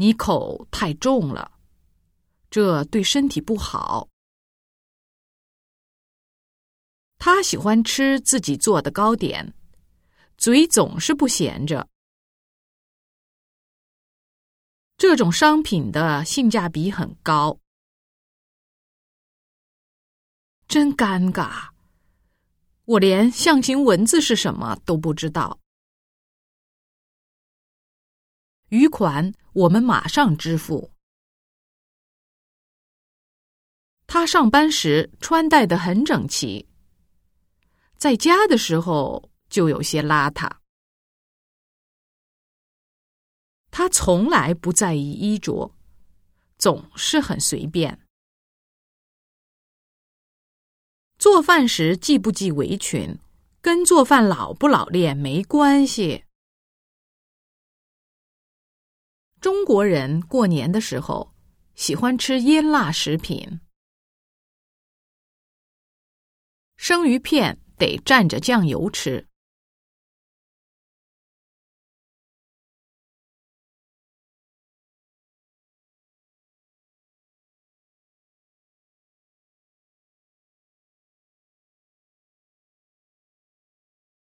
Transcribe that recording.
你口太重了，这对身体不好。他喜欢吃自己做的糕点，嘴总是不闲着。这种商品的性价比很高，真尴尬，我连象形文字是什么都不知道。余款我们马上支付。他上班时穿戴的很整齐。在家的时候就有些邋遢。他从来不在意衣着，总是很随便。做饭时系不系围裙，跟做饭老不老练没关系。中国人过年的时候喜欢吃腌辣食品，生鱼片。得蘸着酱油吃。